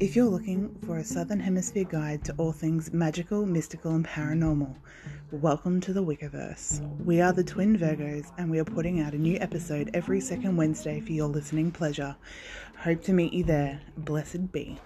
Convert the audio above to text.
If you're looking for a Southern Hemisphere guide to all things magical, mystical, and paranormal, welcome to the Wiccaverse. We are the Twin Virgos, and we are putting out a new episode every second Wednesday for your listening pleasure. Hope to meet you there. Blessed be.